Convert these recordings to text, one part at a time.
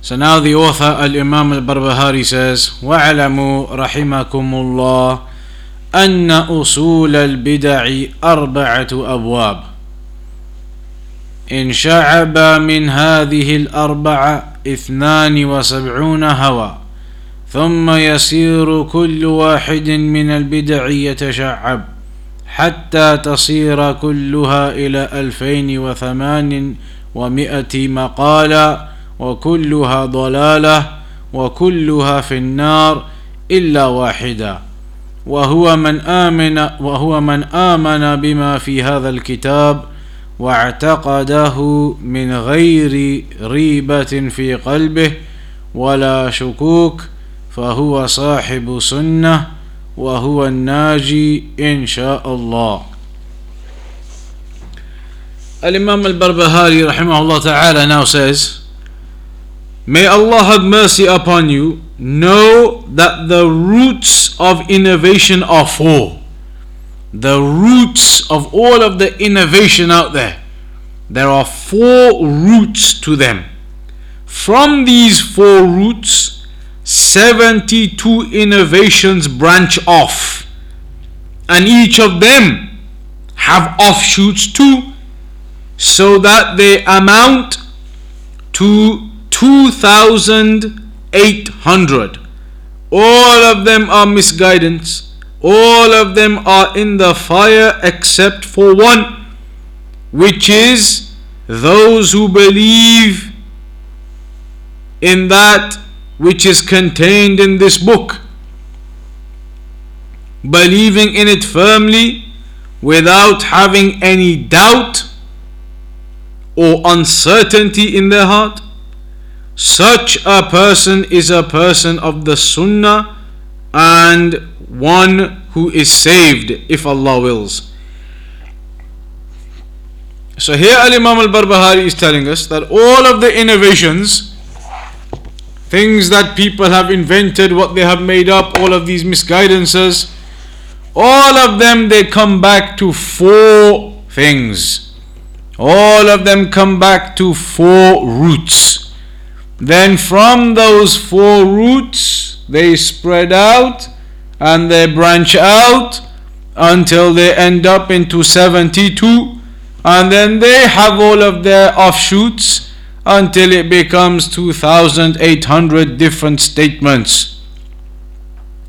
So now the author Al-Imam Al-Barbahari says وَاعْلَمُوا رحمكم الله أن أصول البدع أربعة أبواب. إن شعب من هذه الأربعة اثنان وسبعون هوى ثم يسير كل واحد من البدع يتشعب حتى تصير كلها إلى ألفين وثمان ومائة مقالة وكلها ضلالة وكلها في النار إلا واحدا وهو من آمن وهو من آمن بما في هذا الكتاب واعتقده من غير ريبة في قلبه ولا شكوك فهو صاحب سنة وهو الناجي إن شاء الله. Al-Imam al-Barbahari rahimahullah ta'ala now says May Allah have mercy upon you. Know that the roots of innovation are four. The roots of all of the innovation out there. There are four roots to them. From these four roots 72 innovations branch off. And each of them have offshoots too so that they amount to 2800 all of them are misguidance. All of them are in the fire except for one which is those who believe in that which is contained in this book believing in it firmly without having any doubt or uncertainty in their heart such a person is a person of the sunnah and one who is saved if Allah wills. So here Al Imam Al Barbahari is telling us that all of the innovations, things that people have invented, what they have made up, all of these misguidances, all of them they come back to four things. All of them come back to four roots. Then from those four roots they spread out and they branch out until they end up into 72 and then they have all of their offshoots until it becomes 2800 different statements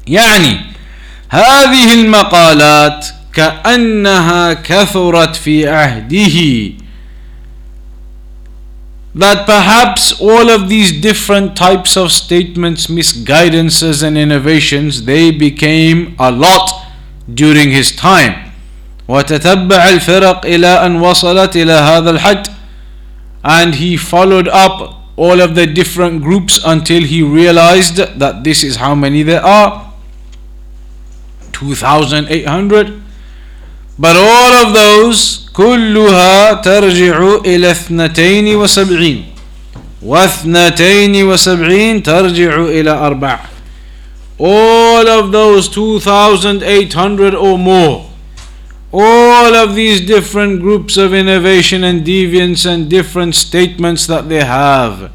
يعني هذه المقالات كأنها كثرت في عهده that perhaps all of these different types of statements, misguidances, and innovations they became a lot during his time. وتتبع الفرق إلى أن وصلت إلى هذا الحد and he followed up all of the different groups until he realized that this is how many there are 2800 but all of those كلها ترجع إلى اثنتين وسبعين واثنتين وسبعين ترجع إلى أربع all of those 2800 or more all of these different groups of innovation and deviance and different statements that they have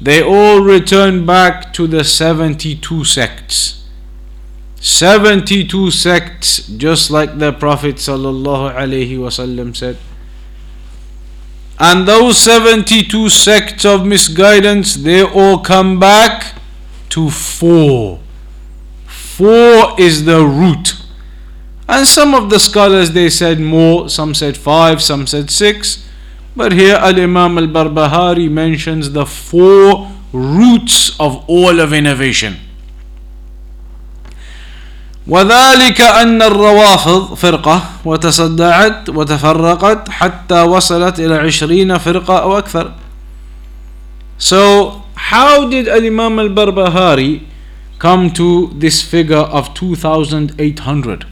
they all return back to the 72 sects 72 sects just like the prophet wasallam said. And those 72 sects of misguidance they all come back to four. Four is the root. And some of the scholars they said more some said five some said six. But here al imam al barbahari mentions the four roots of all of innovation وذلك أن الروافض فرقة وتصدعت وتفرقت حتى وصلت إلى عشرين فرقة أو أكثر So how did Al-Imam Al-Barbahari come to this figure of 2800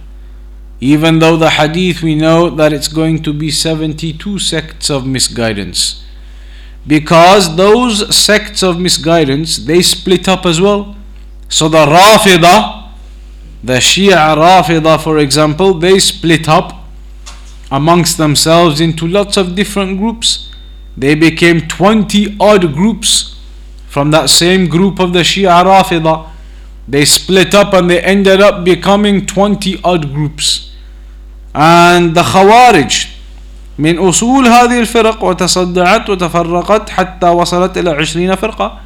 even though the hadith we know that it's going to be 72 sects of misguidance because those sects of misguidance they split up as well so the Rafida the Shia Rafida for example they split up amongst themselves into lots of different groups they became 20 odd groups from that same group of the Shia Rafida they split up and they ended up becoming 20 odd groups and the Khawarij من أصول هذه الفرق وتصدعت وتفرقت حتى وصلت إلى عشرين فرقة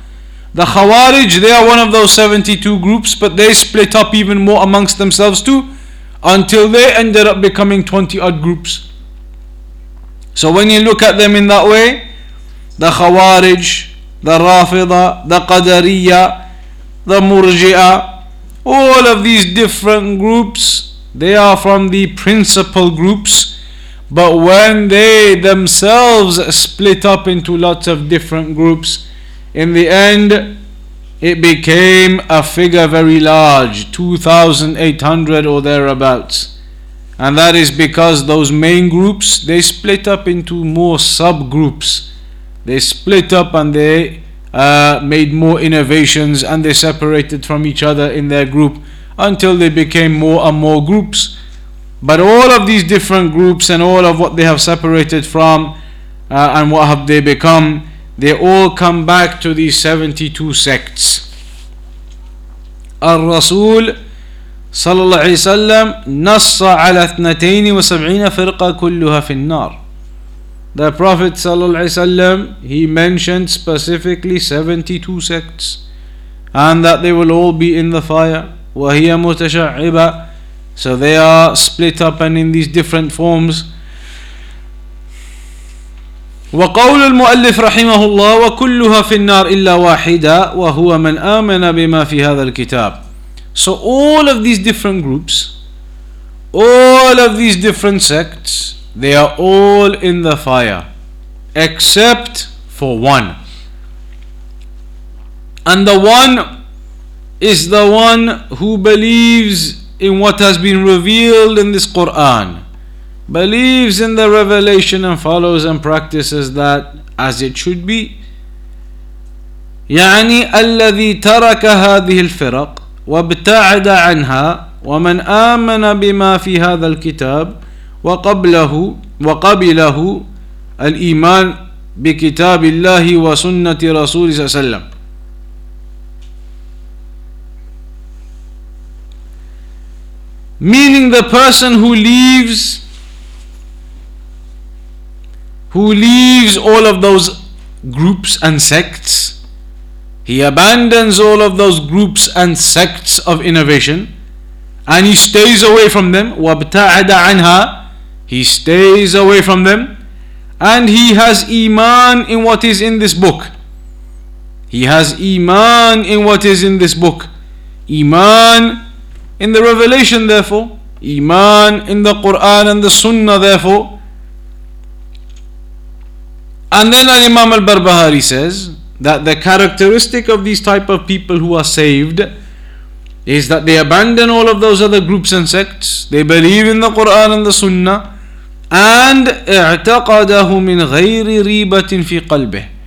the Khawarij, they are one of those 72 groups, but they split up even more amongst themselves too, until they ended up becoming 20 odd groups. So when you look at them in that way, the Khawarij, the Rafida, the Qadariya, the Murji'a, all of these different groups, they are from the principal groups, but when they themselves split up into lots of different groups, in the end, it became a figure very large 2800 or thereabouts and that is because those main groups they split up into more subgroups they split up and they uh, made more innovations and they separated from each other in their group until they became more and more groups. But all of these different groups and all of what they have separated from uh, and what have they become, they all come back to these 72 sects. الرسول صلى الله عليه وسلم نص على 72 فرقة كلها في النار. The Prophet صلى الله عليه وسلم he mentioned specifically 72 sects and that they will all be in the fire. وهي متشعبة so they are split up and in these different forms وقول المؤلف رحمه الله وكلها في النار إلا واحدة وهو من آمن بما في هذا الكتاب so all of these different groups all of these different sects they are all in the fire except for one and the one is the one who believes in what has been revealed in this Quran, Believes in the revelation and follows and practices that as it should be. يعني الذي ترك هذه الفرق وابتعد عنها ومن آمن بما في هذا الكتاب وقبله وقبله الإيمان بكتاب الله وسنة رسوله صلى الله عليه وسلم meaning the person who leaves who leaves all of those groups and sects he abandons all of those groups and sects of innovation and he stays away from them وابتعد عنها he stays away from them and he has iman in what is in this book he has iman in what is in this book iman in the revelation, therefore, Iman in the Quran and the Sunnah, therefore. And then Imam al Barbahari says that the characteristic of these type of people who are saved is that they abandon all of those other groups and sects, they believe in the Quran and the Sunnah, and اعتقده من غير ريبة في قلبه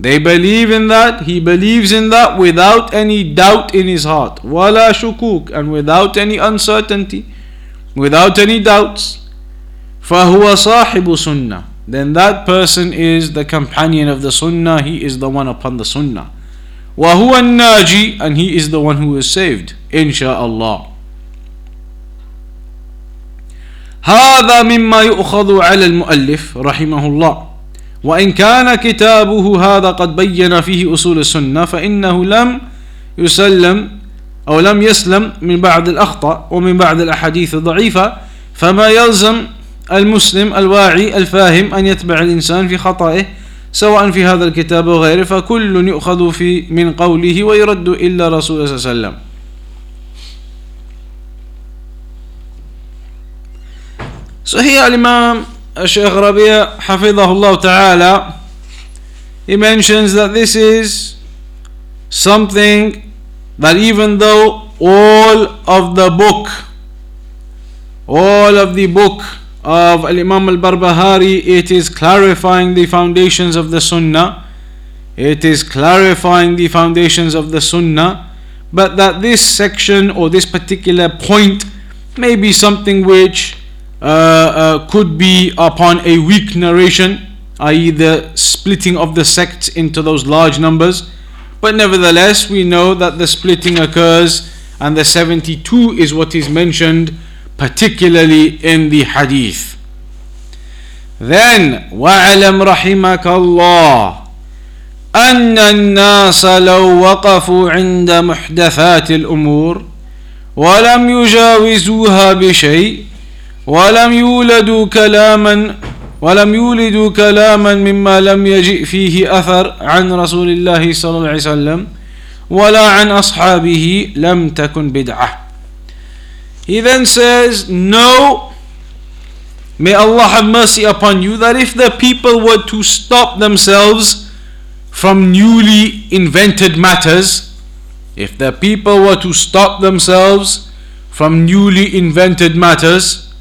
they believe in that, he believes in that without any doubt in his heart. Wala shukuk, and without any uncertainty, without any doubts. فَهُوَ صَاحِبُ sunnah. Then that person is the companion of the sunnah, he is the one upon the sunnah. وَهُوَ النَّاجِي And he is the one who is saved. Insha'Allah. هذا مما يؤخذ على المؤلف رحمه الله وإن كان كتابه هذا قد بين فيه أصول السنة فإنه لم يسلم أو لم يسلم من بعض الأخطاء ومن بعض الأحاديث الضعيفة فما يلزم المسلم الواعي الفاهم أن يتبع الإنسان في خطائه سواء في هذا الكتاب وغيره فكل يؤخذ في من قوله ويرد إلا رسول صلى الله عليه وسلم. صحيح الإمام Shaykh Rabi' Hafidahullah Ta'ala he mentions that this is something that even though all of the book, all of the book of Al Imam Al Barbahari, it is clarifying the foundations of the Sunnah, it is clarifying the foundations of the Sunnah, but that this section or this particular point may be something which uh, uh, could be upon a weak narration, i.e., the splitting of the sects into those large numbers. But nevertheless, we know that the splitting occurs, and the 72 is what is mentioned, particularly in the hadith. Then, وَعَلَمْ رَحِمَكَ اللَّهِ أن الناس لو وقفوا عند محدثات الأمور ولم يجاوزوها بشيء ولم يولدوا كلاما ولم يولدوا كلاما مما لم يجئ فيه أثر عن رسول الله صلى الله عليه وسلم ولا عن أصحابه لم تكن بدعة He then says, Know, may Allah have mercy upon you, that if the people were to stop themselves from newly invented matters, if the people were to stop themselves from newly invented matters,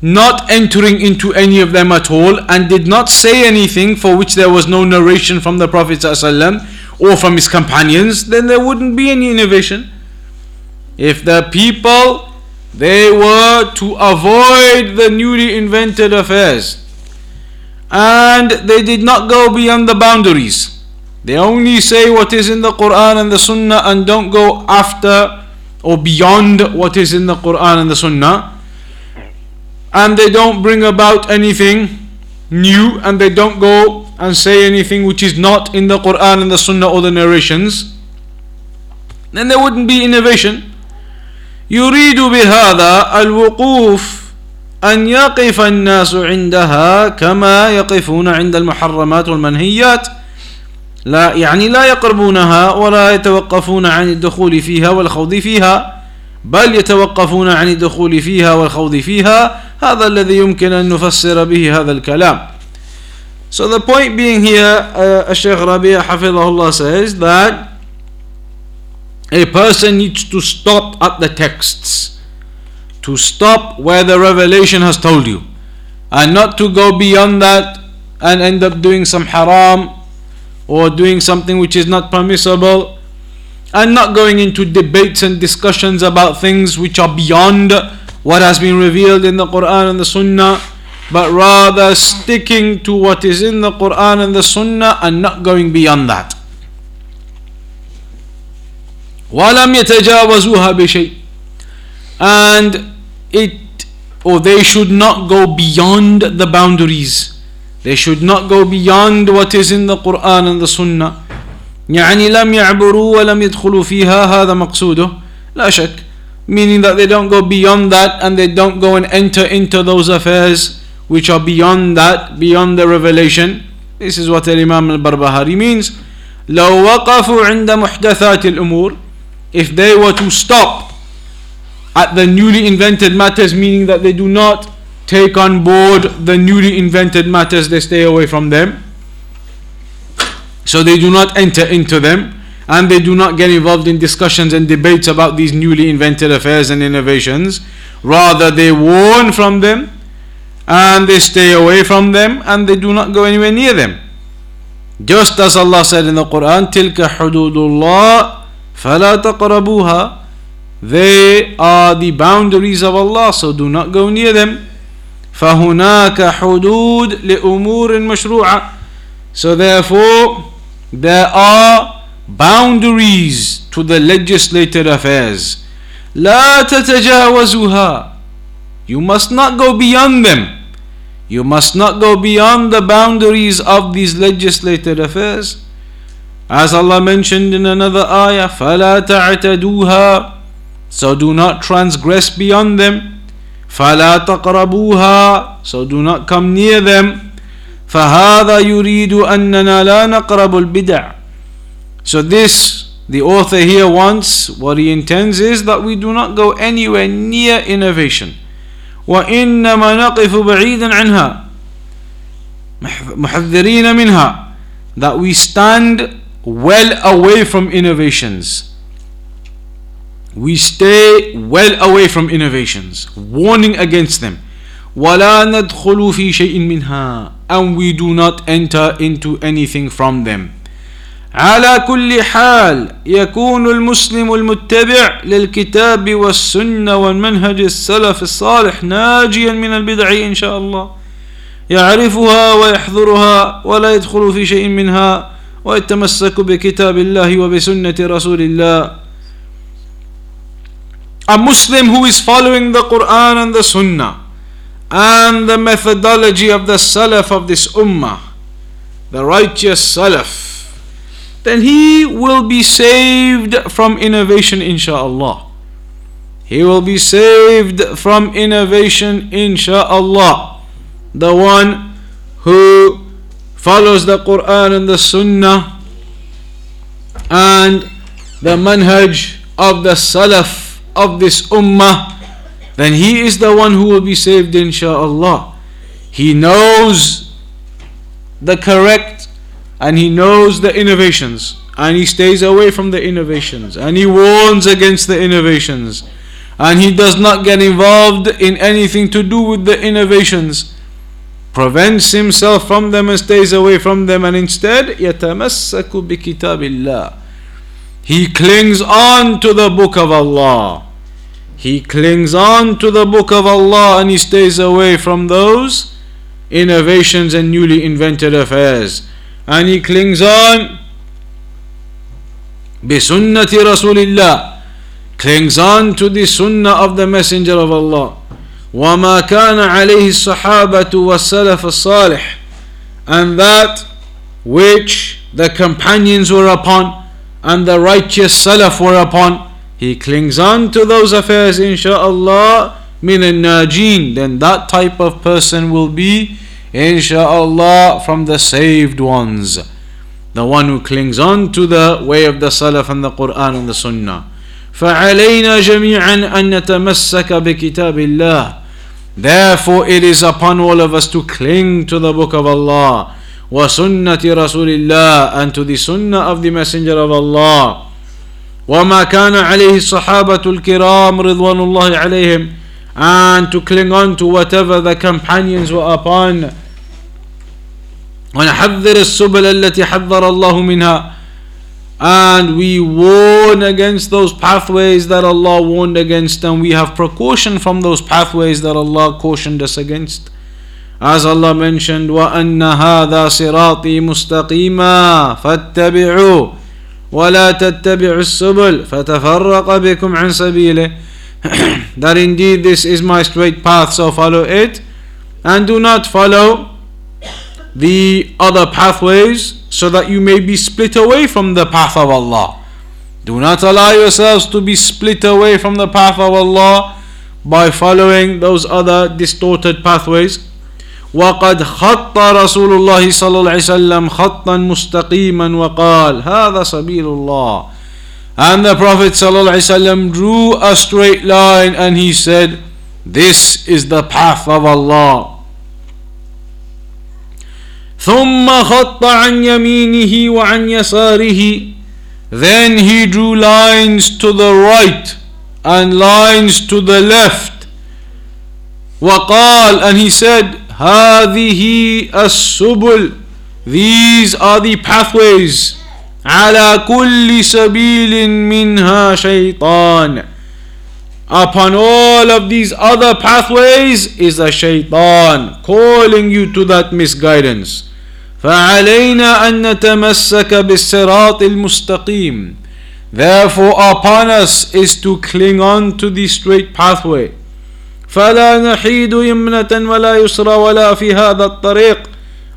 not entering into any of them at all and did not say anything for which there was no narration from the Prophet ﷺ or from his companions, then there wouldn't be any innovation. If the people they were to avoid the newly invented affairs and they did not go beyond the boundaries. They only say what is in the Quran and the Sunnah and don't go after or beyond what is in the Quran and the Sunnah and they don't bring about anything new and they don't go and say anything which is not in the Quran and the Sunnah or the narrations, then there wouldn't be innovation. يريد بهذا الوقوف أن يقف الناس عندها كما يقفون عند المحرمات والمنهيات. لا يعني لا يقربونها ولا يتوقفون عن الدخول فيها والخوض فيها بل يتوقفون عن الدخول فيها والخوض فيها. هذا الذي يمكن أن نفسر به هذا الكلام. So the point being here, uh, Shaykh Rabi' Hafidhullah says that a person needs to stop at the texts, to stop where the revelation has told you, and not to go beyond that and end up doing some haram or doing something which is not permissible, and not going into debates and discussions about things which are beyond what has been revealed in the Quran and the Sunnah, but rather sticking to what is in the Quran and the Sunnah and not going beyond that. وَلَمْ يَتَجَاوَزُوهَا بِشَيْءٍ And it, or they should not go beyond the boundaries. They should not go beyond what is in the Quran and the Sunnah. يعني لم يعبروا ولم يدخلوا فيها هذا مقصوده لا شك meaning that they don't go beyond that and they don't go and enter into those affairs which are beyond that, beyond the revelation. This is what Imam al-Barbahari means. لو وقفوا عند محدثات الأمور if they were to stop at the newly invented matters meaning that they do not take on board the newly invented matters they stay away from them so they do not enter into them and they do not get involved in discussions and debates about these newly invented affairs and innovations. Rather, they warn from them and they stay away from them and they do not go anywhere near them. Just as Allah said in the Quran, تِلْكَ حُدُودُ اللَّهِ فَلَا تَقْرَبُوهَا They are the boundaries of Allah, so do not go near them. فَهُنَاكَ حُدُود لِأُمُورٍ مَشْرُوعَةٍ So therefore, there are boundaries to the legislated affairs. لا تتجاوزوها. You must not go beyond them. You must not go beyond the boundaries of these legislated affairs. As Allah mentioned in another ayah, فَلَا تَعْتَدُوهَا So do not transgress beyond them. فَلَا تَقْرَبُوهَا So do not come near them. فهذا يريد أننا لا نقرب البدع so this, the author here wants, what he intends is that we do not go anywhere near innovation. وإنما نقف بعيدا عنها محذرين منها that we stand well away from innovations we stay well away from innovations, warning against them. وَلَا نَدْخُلُ فِي شَيْءٍ مِنْهَا And we do not enter into anything from them. على كل حال يكون المسلم المتبع للكتاب والسنة والمنهج السلف الصالح ناجيا من البدع إن شاء الله يعرفها ويحذرها ولا يدخل في شيء منها ويتمسك بكتاب الله وبسنة رسول الله A Muslim who is following the Quran and the Sunnah and the methodology of the Salaf of this Ummah, the righteous Salaf, then he will be saved from innovation, insha'Allah. He will be saved from innovation, insha'Allah. The one who follows the Quran and the Sunnah and the manhaj of the Salaf of this Ummah, then he is the one who will be saved, insha'Allah. He knows the correct and he knows the innovations and he stays away from the innovations and he warns against the innovations and he does not get involved in anything to do with the innovations prevents himself from them and stays away from them and instead يتمسك بكتاب الله he clings on to the book of Allah he clings on to the book of Allah and he stays away from those innovations and newly invented affairs and he clings on بسنة رسول الله clings on to the sunnah of the messenger of Allah وما كان عليه الصحابة والسلف الصالح and that which the companions were upon and the righteous salaf were upon he clings on to those affairs insha'Allah min al-najeen then that type of person will be insha'Allah from the saved ones the one who clings on to the way of the salaf and the Quran and the sunnah فعلينا جميعا أن نتمسك بكتاب الله Therefore, it is upon all of us to cling to the Book of Allah, وسنة رسول الله, and to the Sunnah of the Messenger of Allah. وما كان عليه الصحابة الكرام رضوان الله عليهم and to cling on to whatever the companions were upon ونحذر السبل التي حذر الله منها and we warn against those pathways that Allah warned against, and we have precaution from those pathways that Allah cautioned us against. As Allah mentioned, وَأَنَّ هَذَا صِرَاطِي مُسْتَقِيمًا فَاتَّبِعُوا وَلَا تَتَّبِعُوا السُّبُلَ فَتَفَرَّقَ بِكُمْ عَنْ سَبِيلِهِ That indeed this is my straight path, so follow it, and do not follow the other pathways so that you may be split away from the path of Allah. Do not allow yourselves to be split away from the path of Allah by following those other distorted pathways. وقد خط رسول الله صلى الله عليه وسلم خطا مستقيما وقال هذا سبيل الله and the Prophet صلى الله عليه وسلم drew a straight line and he said this is the path of Allah ثم خط عن يمينه وعن يساره then he drew lines to the right and lines to the left وقال and he said هذه السبل these are the pathways على كل سبيل منها شيطان upon all of these other pathways is a shaitan calling you to that misguidance فعلينا أن نتمسك بالصراط المستقيم Therefore upon us is to cling on to the straight pathway فلا نحيد يمنة ولا يسرى ولا في هذا الطريق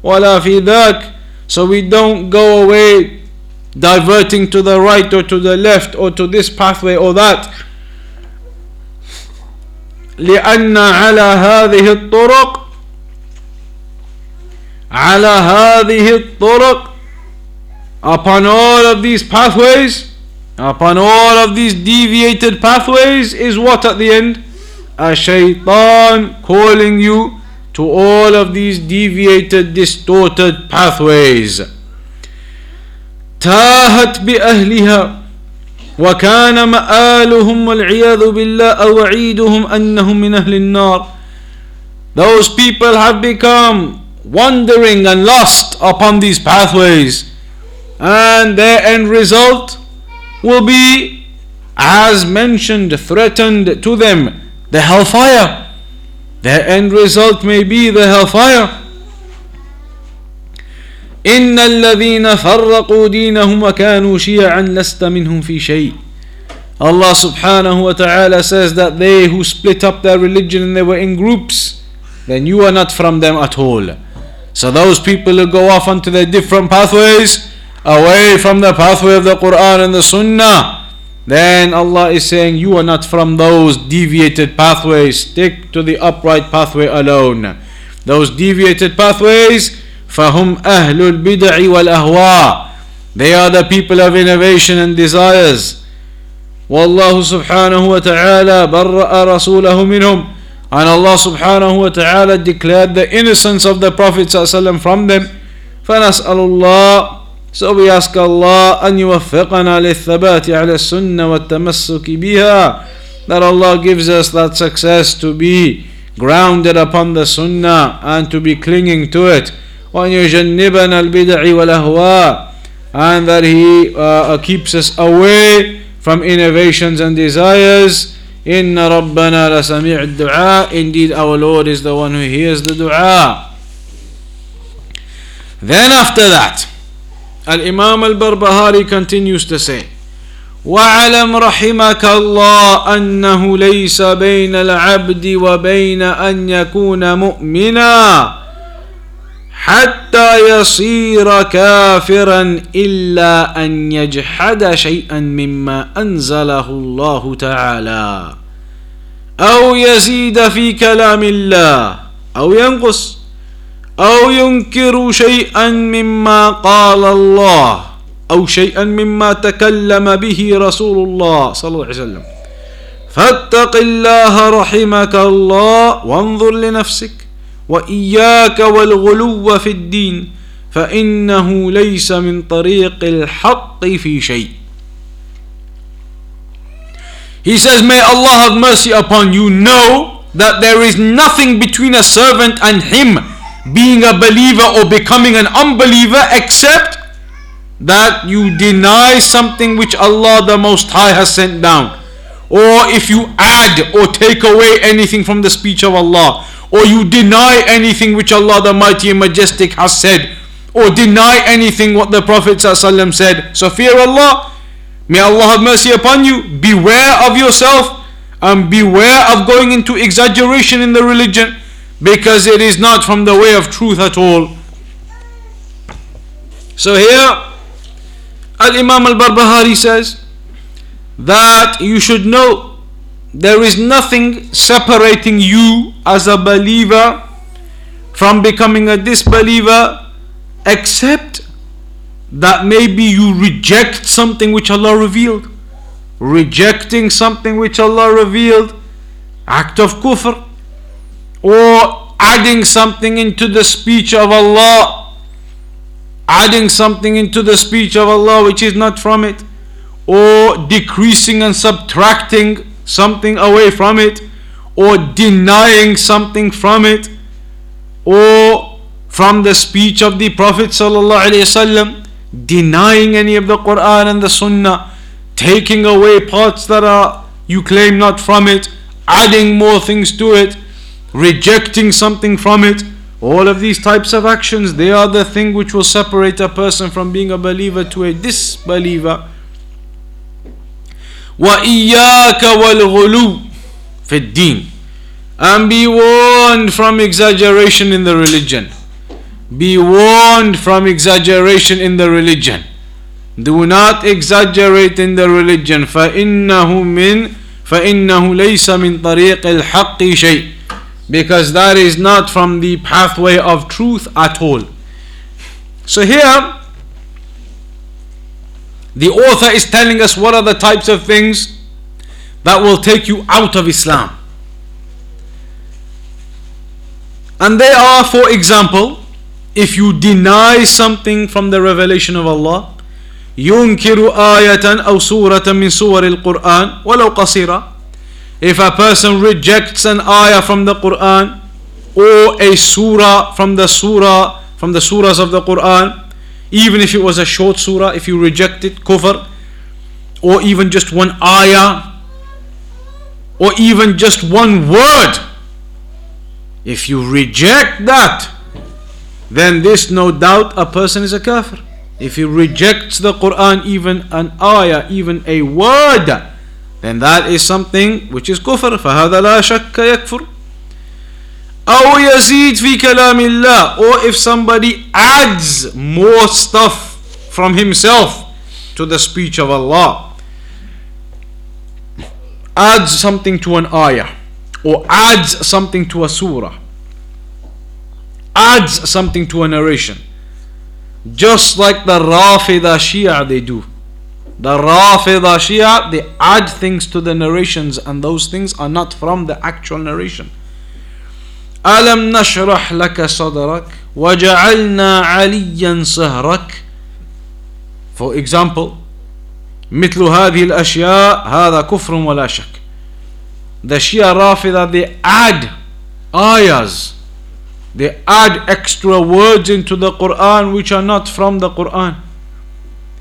ولا في ذاك So we don't go away diverting to the right or to the left or to this pathway or that لأن على هذه الطرق على هذه الطرق upon all of these pathways upon all of these deviated pathways is what at the end a shaitan calling you to all of these deviated distorted pathways تاهت بأهلها وكان مآلهم والعياذ بالله أو وعيدهم أنهم من أهل النار Those people have become wandering and lost upon these pathways and their end result will be as mentioned threatened to them the hellfire their end result may be the hellfire إن الذين فرقوا دينهم وكانوا شيعا لست منهم في شيء Allah subhanahu wa ta'ala says that they who split up their religion and they were in groups, then you are not from them at all. So those people who go off onto their different pathways, away from the pathway of the Quran and the Sunnah, then Allah is saying you are not from those deviated pathways. Stick to the upright pathway alone. Those deviated pathways, فهم أهل البدع والأهواء They are the people of innovation and desires. والله سبحانه وتعالى برأ رسوله منهم and Allah subhanahu wa ta'ala declared the innocence of the Prophet ﷺ from them فنسأل الله So we ask Allah أن يوفقنا للثبات على السنة والتمسك بها that Allah gives us that success to be grounded upon the sunnah and to be clinging to it وأن يجنبنا البدع والأهواء and that He uh, keeps us away from innovations and desires إن ربنا لسميع الدعاء Indeed our Lord is the one who hears the dua Then after that Al-Imam al-Barbahari continues to say واعلم رحمك الله أنه ليس بين العبد وبين أن يكون مؤمنا حتى يصير كافرا إلا أن يجحد شيئا مما أنزله الله تعالى. أو يزيد في كلام الله أو ينقص أو ينكر شيئا مما قال الله أو شيئا مما تكلم به رسول الله صلى الله عليه وسلم. فاتق الله رحمك الله وانظر لنفسك. واياك والغلو في الدين فانه ليس من طريق الحق في شيء He says, May Allah have mercy upon you. Know that there is nothing between a servant and him being a believer or becoming an unbeliever except that you deny something which Allah the Most High has sent down. Or if you add or take away anything from the speech of Allah or you deny anything which Allah the Mighty and Majestic has said, or deny anything what the Prophet said. So fear Allah. May Allah have mercy upon you. Beware of yourself and beware of going into exaggeration in the religion because it is not from the way of truth at all. So here, Al Imam Al Barbahari says that you should know there is nothing separating you as a believer from becoming a disbeliever except that maybe you reject something which Allah revealed. Rejecting something which Allah revealed, act of kufr, or adding something into the speech of Allah, adding something into the speech of Allah which is not from it, or decreasing and subtracting something away from it or denying something from it or from the speech of the Prophet ﷺ, denying any of the Quran and the Sunnah, taking away parts that are you claim not from it, adding more things to it, rejecting something from it. All of these types of actions, they are the thing which will separate a person from being a believer to a disbeliever. وإياك والغلو في الدين and be warned from exaggeration in the religion be warned from exaggeration in the religion do not exaggerate in the religion فإنه من فإنه ليس من طريق الحق شيء because that is not from the pathway of truth at all so here the author is telling us what are the types of things that will take you out of Islam. And they are, for example, if you deny something from the revelation of Allah, ينكر آية أو سورة من سور القرآن ولو قصيرة if a person rejects an ayah from the Quran or a surah from the surah from the surahs of the Quran even if it was a short surah if you reject it kufr or even just one ayah or even just one word if you reject that then this no doubt a person is a kafir if he rejects the Quran even an ayah even a word then that is something which is كفر فهذا لا شك يكفر أو يزيد في كلام الله or if somebody adds more stuff from himself to the speech of Allah adds something to an ayah or adds something to a surah adds something to a narration just like the Rafida Shia they do the Rafida Shia, they add things to the narrations, and those things are not from the actual narration. ألم نشرح لك صدرك وجعلنا عليا صهرك For example مثل هذه الأشياء هذا كفر ولا شك The Shia Rafida they add ayahs They add extra words into the Quran which are not from the Quran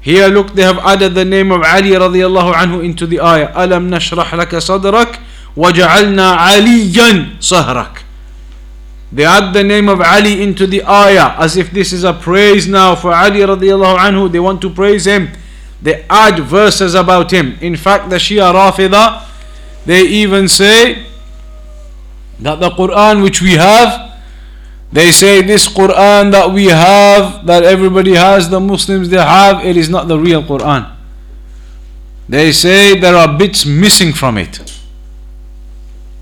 Here look they have added the name of Ali radiallahu anhu into the ayah. Alam nashrah laka sadrak waja'alna aliyan sahrak. They add the name of Ali into the ayah as if this is a praise now for Ali radiallahu anhu. They want to praise him. They add verses about him. In fact, the Shia Rafida, they even say that the Quran which we have they say this Quran that we have, that everybody has, the Muslims they have, it is not the real Quran. They say there are bits missing from it.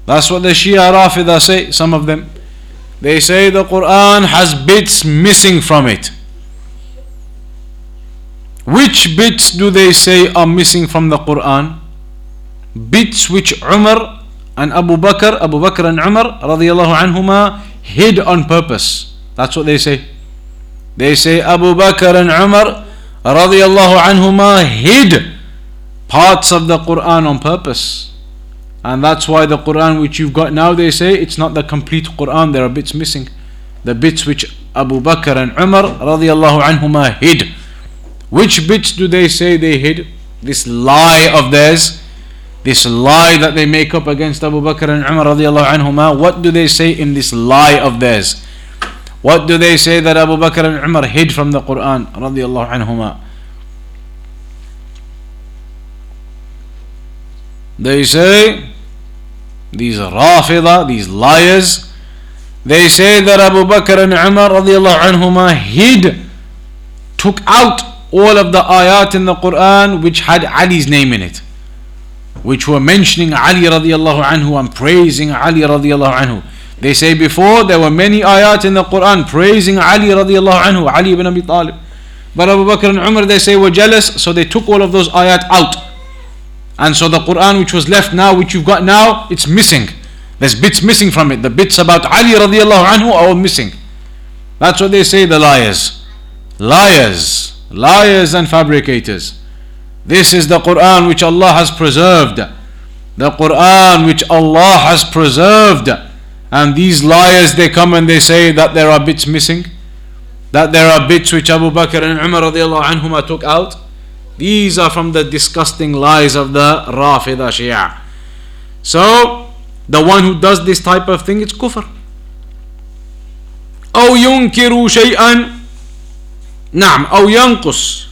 That's what the Shia Rafida say, some of them. They say the Quran has bits missing from it. Which bits do they say are missing from the Quran? Bits which Umar and Abu Bakr, Abu Bakr and Umar radiallahu anhuma hid on purpose. That's what they say. They say Abu Bakr and Umar radiallahu anhuma hid parts of the Quran on purpose. And that's why the Quran which you've got now, they say it's not the complete Quran, there are bits missing. The bits which Abu Bakr and Umar radiallahu anhuma hid. Which bits do they say they hid? This lie of theirs this lie that they make up against Abu Bakr and Umar radiallahu anhuma, what do they say in this lie of theirs? What do they say that Abu Bakr and Umar hid from the Quran radiallahu anhuma? They say, these Rafida, these liars, they say that Abu Bakr and Umar radiallahu anhuma hid, took out all of the ayat in the Quran which had Ali's name in it which were mentioning Ali radiallahu anhu and praising Ali radiallahu anhu. They say before there were many ayat in the Quran praising Ali radiallahu anhu, Ali ibn Abi Talib. But Abu Bakr and Umar they say were jealous, so they took all of those ayat out. And so the Quran which was left now, which you've got now, it's missing. There's bits missing from it. The bits about Ali radiallahu anhu are all missing. That's what they say, the liars. Liars. Liars and fabricators. This is the Quran which Allah has preserved. The Quran which Allah has preserved. And these liars they come and they say that there are bits missing. That there are bits which Abu Bakr and Umar radiallahu anhuma took out. These are from the disgusting lies of the Rafida Shia. So, the one who does this type of thing, it's kufr. أو ينكر شيئا نعم أو ينقص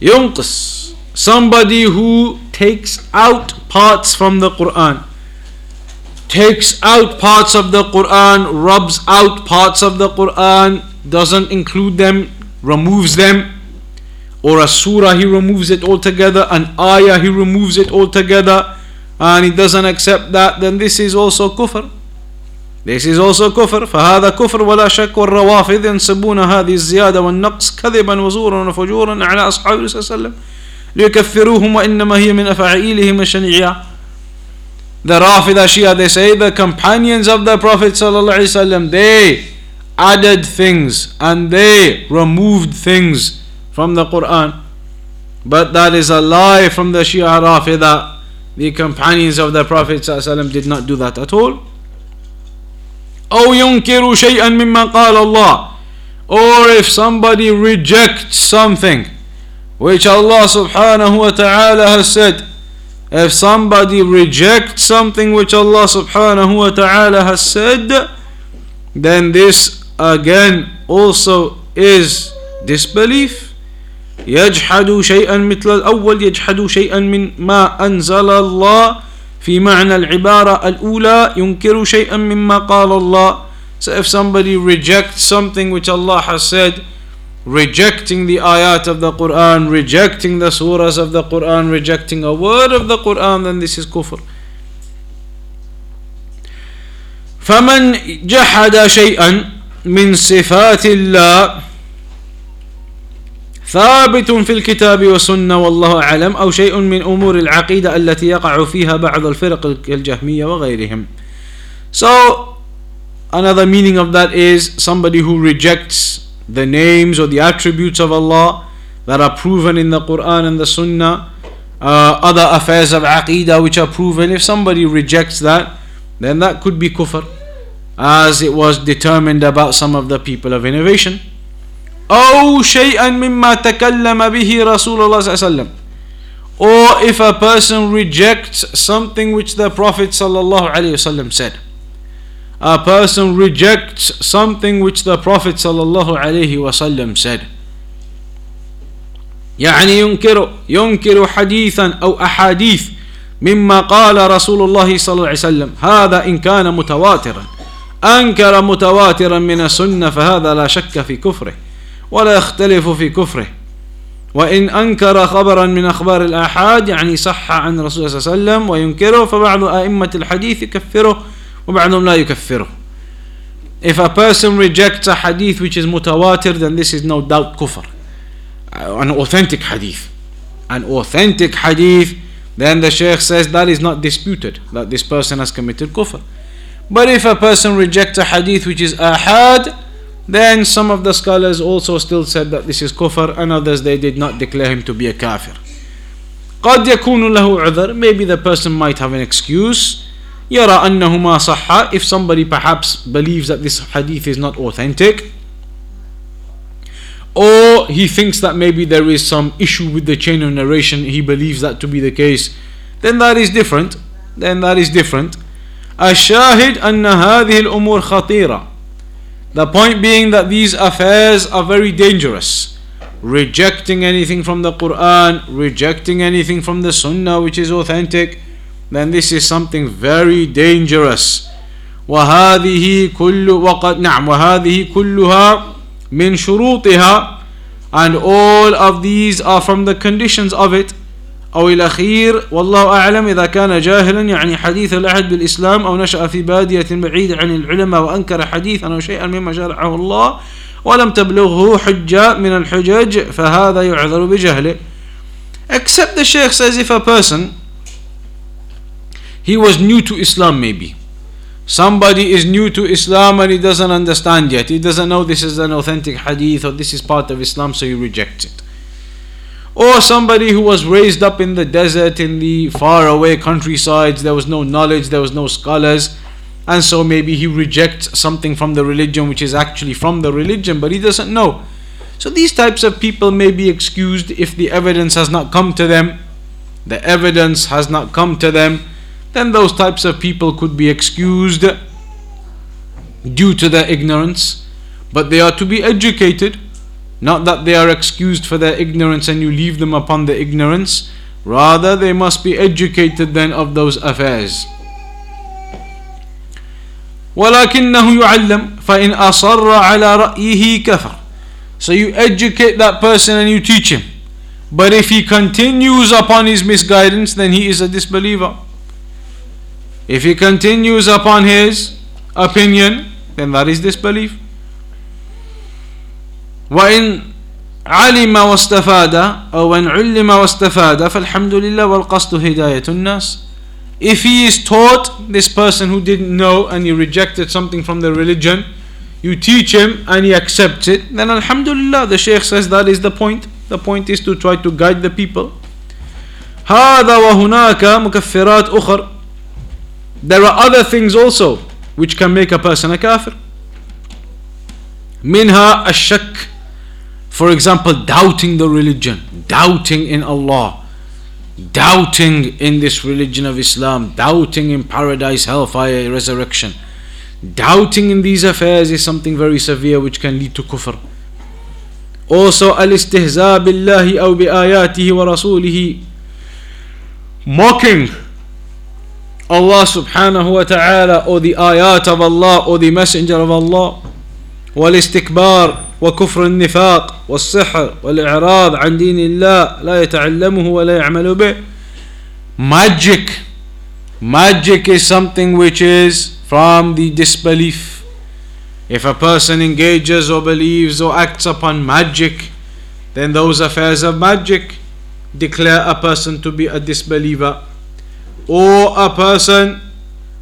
ينقص somebody who takes out parts from the Quran, takes out parts of the Quran, rubs out parts of the Quran, doesn't include them, removes them, or a surah he removes it altogether, an ayah he removes it altogether, and he doesn't accept that, then this is also kufr. This is also كفر فهذا كفر ولا شك والروافض ينسبون هذه الزيادة والنقص كذبا وزورا وفجورا على أصحاب النبي صلى الله عليه وسلم ليكفروهم وإنما هي من أفعيلهم الشنيعة The Rafida Shia they say the companions of the Prophet وسلم, they added things and they removed things from the Quran But that is a lie from the Shia Rafida. The companions of the Prophet ﷺ did not do that at all. أو ينكر شيئا مما قال الله or if somebody rejects something which Allah subhanahu wa ta'ala has said if somebody rejects something which Allah subhanahu wa ta'ala has said then this again also is disbelief يجحد شيئا مثل الأول يجحد شيئا من ما أنزل الله في معنى العبارة الأولى ينكر شيئا مما قال الله So if somebody rejects something which Allah has said, rejecting the ayat of the Quran, rejecting the surahs of the Quran, rejecting a word of the Quran, then this is kufr. فمن جحد شيئا من صفات الله ثابت في الكتاب والسنة والله أعلم أو شيء من أمور العقيدة التي يقع فيها بعض الفرق الجهمية وغيرهم. So another meaning of that is somebody who rejects the names or the attributes of Allah that are proven in the Quran and the Sunnah, uh, other affairs of Aqidah which are proven. If somebody rejects that, then that could be kufr, as it was determined about some of the people of innovation. أو شيئا مما تكلم به رسول الله صلى الله عليه وسلم. Or if a person rejects something which the Prophet صلى الله عليه وسلم said. A person rejects something which the Prophet صلى الله عليه وسلم said. يعني ينكر ينكر حديثا أو أحاديث مما قال رسول الله صلى الله عليه وسلم. هذا إن كان متواترا. أنكر متواترا من السنة فهذا لا شك في كفره. ولا يختلف في كفره وإن أنكر خبرا من أخبار الآحاد يعني صح عن رسول الله صلى الله عليه وسلم وينكره فبعض أئمة الحديث يكفره وبعضهم لا يكفره If a person rejects a hadith which is mutawatir then this is no doubt kufr an authentic hadith an authentic hadith then the sheikh says that is not disputed that this person has committed kufr but if a person rejects a hadith which is ahad Then some of the scholars also still said that this is kufr and others they did not declare him to be a kafir. قد يكون له عذر maybe the person might have an excuse يرى أنه ما صح if somebody perhaps believes that this hadith is not authentic or he thinks that maybe there is some issue with the chain of narration he believes that to be the case then that is different then that is different الشاهد أن هذه الأمور خطيرة The point being that these affairs are very dangerous. Rejecting anything from the Quran, rejecting anything from the Sunnah which is authentic, then this is something very dangerous. وهذه كل وقد نعم وهذه كلها من شروطها and all of these are from the conditions of it أو الأخير والله أعلم إذا كان جاهلا يعني حديث العهد بالإسلام أو نشأ في بادية بعيدة عن العلماء وأنكر حديثا أو شيئا مما شرعه الله ولم تبلغه حجة من الحجج فهذا يعذر بجهله except the sheikh says if a person he was new to Islam maybe somebody is new to Islam and he doesn't understand yet he doesn't know this is an authentic hadith or this is part of Islam so he rejects it or somebody who was raised up in the desert, in the faraway countrysides, there was no knowledge, there was no scholars, and so maybe he rejects something from the religion which is actually from the religion, but he doesn't know. So these types of people may be excused if the evidence has not come to them. The evidence has not come to them, then those types of people could be excused due to their ignorance, but they are to be educated not that they are excused for their ignorance and you leave them upon the ignorance, rather, they must be educated then of those affairs. ولكنه يعلم فإن أصر على رأيه كفر So you educate that person and you teach him. But if he continues upon his misguidance, then he is a disbeliever. If he continues upon his opinion, then that is disbelief. وإن علم واستفاد أو إن علم واستفاد فالحمد لله والقصد هداية الناس if he is taught this person who didn't know and he rejected something from the religion you teach him and he accepts it then alhamdulillah the sheikh says that is the point The point is to try to guide the people. هذا وهناك مكفرات أخر There are other things also which can make a person a kafir. منها الشك For example, doubting the religion, doubting in Allah, doubting in this religion of Islam, doubting in paradise, hellfire, resurrection. Doubting in these affairs is something very severe which can lead to kufr. Also, al-istihza billahi aw bi ayatihi wa rasulihi. Mocking Allah subhanahu wa ta'ala or the ayat of Allah or the messenger of Allah. Wal istikbar وكفر النفاق والسحر والإعراض عن دين الله لا يتعلمه ولا يعمل به magic magic is something which is from the disbelief if a person engages or believes or acts upon magic then those affairs of magic declare a person to be a disbeliever or a person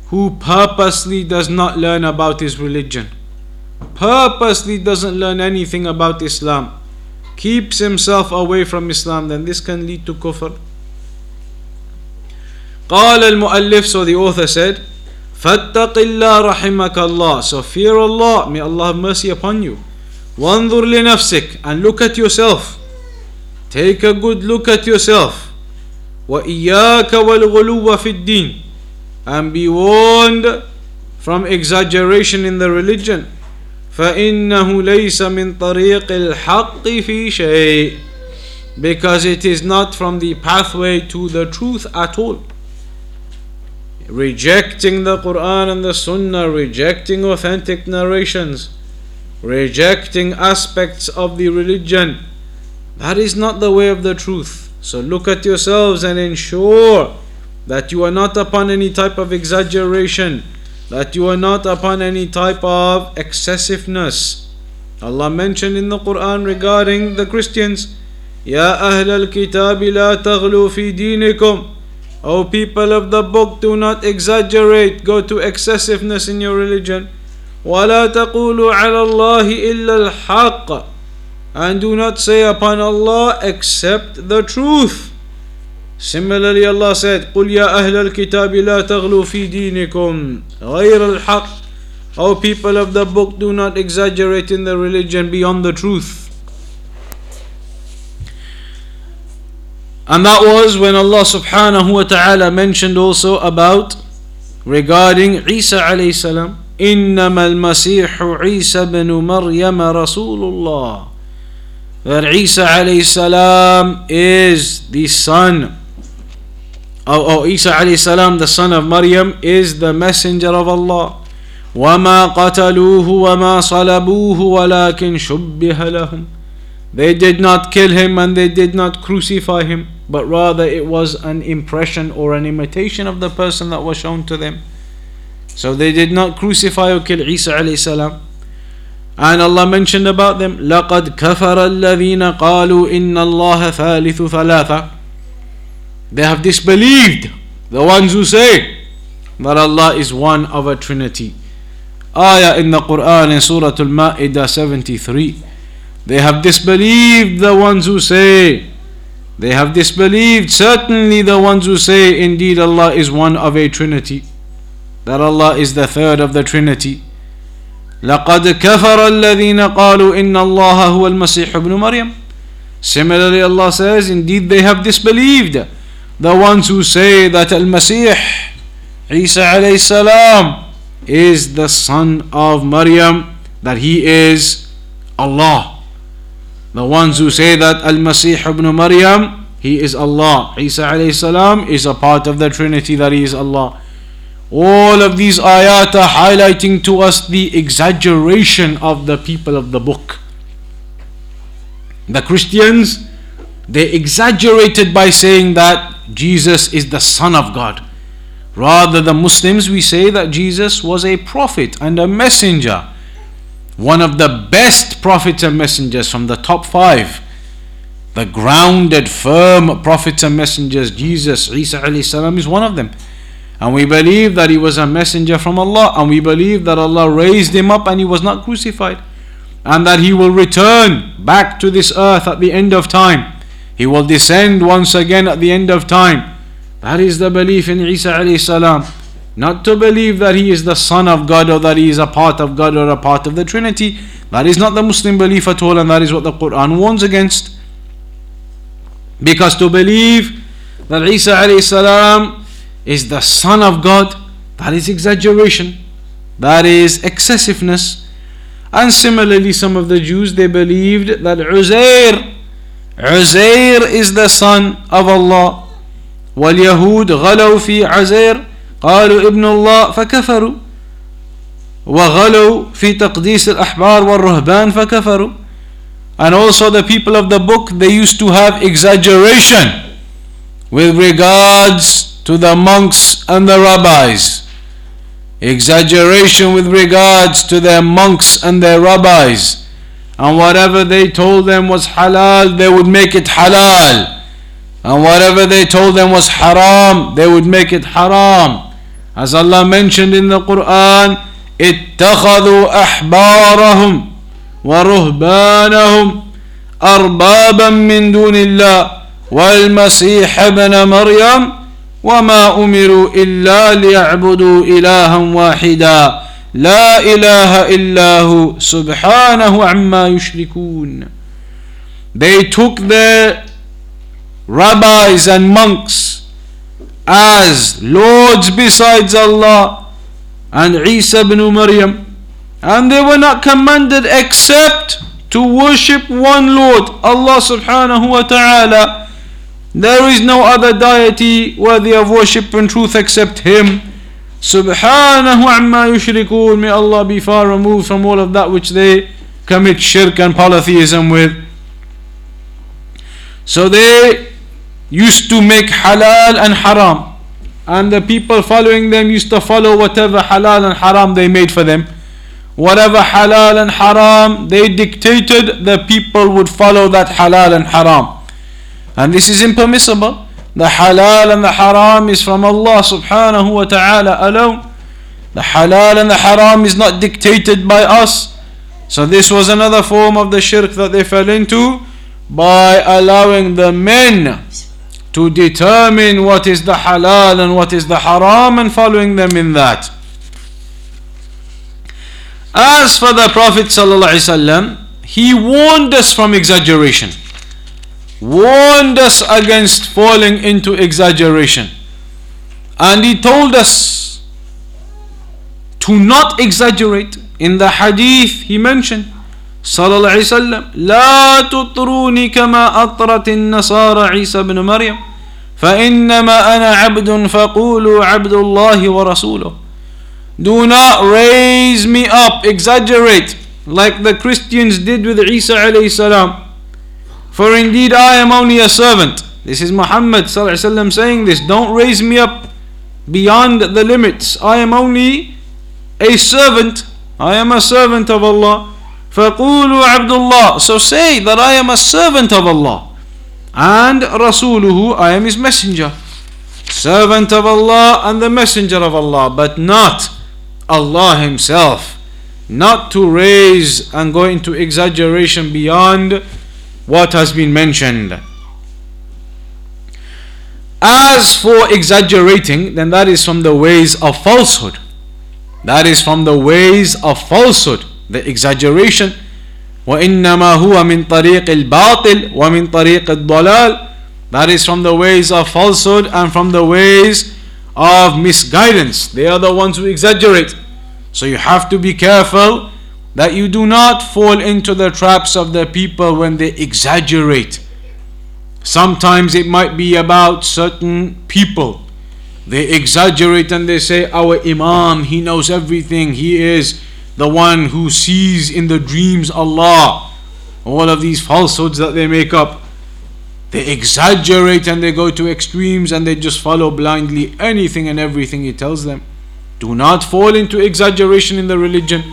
who purposely does not learn about his religion purposely doesn't learn anything about Islam, keeps himself away from Islam, then this can lead to kufr. قال المؤلف so the author said فاتق الله رحمك الله so fear Allah may Allah have mercy upon you وانظر لنفسك and look at yourself take a good look at yourself وإياك والغلو في الدين and be warned from exaggeration in the religion فإنه ليس من طريق الحق في شيء because it is not from the pathway to the truth at all. Rejecting the Quran and the Sunnah, rejecting authentic narrations, rejecting aspects of the religion, that is not the way of the truth. So look at yourselves and ensure that you are not upon any type of exaggeration that you are not upon any type of excessiveness. Allah mentioned in the Quran regarding the Christians, Ya Ahl al Kitab la taghlu fi dinikum. O people of the book, do not exaggerate, go to excessiveness in your religion. ولا تقولوا على الله إلا الحق and do not say upon Allah except the truth. Similarly, Allah said, قُلْ يَا أَهْلَ الْكِتَابِ لَا تَغْلُوا فِي دِينِكُمْ غَيْرَ الْحَقِّ O people of the book, do not exaggerate in the religion beyond the truth. And that was when Allah subhanahu wa ta'ala mentioned also about regarding Isa alayhi salam. إنما المسيح عيسى بن مريم رسول الله that Isa alayhi salam is the son oh, oh Isa alayhi salam, the son of Maryam, is the messenger of Allah. وما قتلوه وما صلبوه ولكن شبه لهم They did not kill him and they did not crucify him, but rather it was an impression or an imitation of the person that was shown to them. So they did not crucify or kill Isa alayhi salam. And Allah mentioned about them, لَقَدْ كَفَرَ الَّذِينَ قَالُوا إِنَّ اللَّهَ ثَالِثُ ثَلَاثَةً they have disbelieved the ones who say that Allah is one of a trinity. Ayah in the Quran in Surah Al Ma'idah 73. They have disbelieved the ones who say, they have disbelieved certainly the ones who say, indeed Allah is one of a trinity, that Allah is the third of the trinity. لقد كفر الذين قالوا إن الله هو المسيح ابن مريم. Similarly, Allah says, indeed they have disbelieved the ones who say that Al Masih, Isa alayhi salam, is the son of Maryam, that he is Allah. The ones who say that Al Masih ibn Maryam, he is Allah. Isa alayhi salam is a part of the Trinity, that he is Allah. All of these ayat are highlighting to us the exaggeration of the people of the book. The Christians, they exaggerated by saying that Jesus is the Son of God. Rather, the Muslims, we say that Jesus was a prophet and a messenger. One of the best prophets and messengers from the top five. The grounded, firm prophets and messengers, Jesus, Isa salam, is one of them. And we believe that he was a messenger from Allah, and we believe that Allah raised him up and he was not crucified. and that he will return back to this earth at the end of time. He will descend once again at the end of time. That is the belief in Isa alayhi. Not to believe that he is the son of God or that he is a part of God or a part of the Trinity. That is not the Muslim belief at all, and that is what the Quran warns against. Because to believe that Isa alayhi is the son of God, that is exaggeration. That is excessiveness. And similarly, some of the Jews they believed that Uzair, Uzair is the son of Allah. واليهود غلوا في عزير قالوا ابن الله فكفروا وغلوا في تقديس الأحبار والرهبان فكفروا and also the people of the book they used to have exaggeration with regards to the monks and the rabbis exaggeration with regards to their monks and their rabbis and whatever they told them was halal they would make it halal and whatever they told them was haram, they would make it haram. As Allah mentioned in the Quran, اتخذوا أحبارهم ورهبانهم أربابا من دون الله والمسيح ابن مريم وما أمروا إلا ليعبدوا إلها واحدا لا ilaha illahu subhanahu amma yushrikun. They took the rabbis and monks as lords besides Allah and Isa ibn Maryam. And they were not commanded except to worship one Lord, Allah subhanahu wa ta'ala. There is no other deity worthy of worship and truth except Him subhanahu amma yushrikun may Allah be far removed from all of that which they commit shirk and polytheism with so they used to make halal and haram. And the people following them used to follow whatever halal and haram they made for them. Whatever halal and haram they dictated, the people would follow that halal and haram. And this is impermissible. The halal and the haram is from Allah subhanahu wa ta'ala alone. The halal and the haram is not dictated by us. So this was another form of the shirk that they fell into by allowing the men to determine what is the halal and what is the haram and following them in that. As for the Prophet ﷺ, he warned us from exaggeration, warned us against falling into exaggeration, and he told us to not exaggerate. In the hadith, he mentioned, صلى الله عليه وسلم لا تطروني كما أطرت النصارى عيسى بن مريم فإنما أنا عبد فقولوا عبد الله ورسوله Do not raise me up, exaggerate like the Christians did with Isa alayhi salam. For indeed I am only a servant. This is Muhammad sallallahu saying this. Don't raise me up beyond the limits. I am only a servant. I am a servant of Allah. فَقُولُوا عَبْدُ اللَّهِ So say that I am a servant of Allah. And Rasuluhu, I am his messenger. Servant of Allah and the messenger of Allah, but not Allah himself. Not to raise and go into exaggeration beyond what has been mentioned. As for exaggerating, then that is from the ways of falsehood. That is from the ways of falsehood the exaggeration وإنما هو من طريق الباطل ومن طريق الضلال that is from the ways of falsehood and from the ways of misguidance they are the ones who exaggerate so you have to be careful that you do not fall into the traps of the people when they exaggerate sometimes it might be about certain people they exaggerate and they say our imam he knows everything he is the one who sees in the dreams Allah. All of these falsehoods that they make up, they exaggerate and they go to extremes and they just follow blindly anything and everything He tells them. Do not fall into exaggeration in the religion.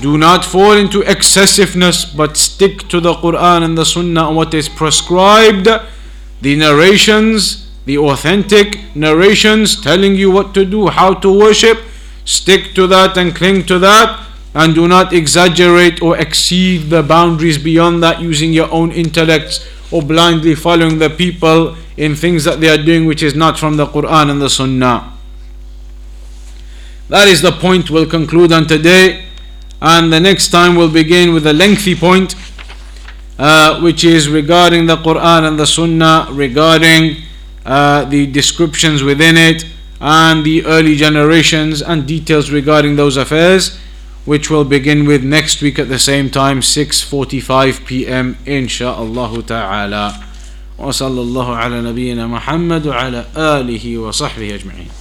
Do not fall into excessiveness, but stick to the Quran and the Sunnah and what is prescribed. The narrations, the authentic narrations telling you what to do, how to worship Stick to that and cling to that. and do not exaggerate or exceed the boundaries beyond that using your own intellects or blindly following the people in things that they are doing which is not from the Quran and the Sunnah. That is the point we'll conclude on today, and the next time we'll begin with a lengthy point, uh, which is regarding the Quran and the Sunnah, regarding uh, the descriptions within it, and the early generations, and details regarding those affairs which will begin with next week at the same time 6:45 p.m. insha'Allah ta'ala وصلى الله على نبينا محمد وعلى آله وصحبه أجمعين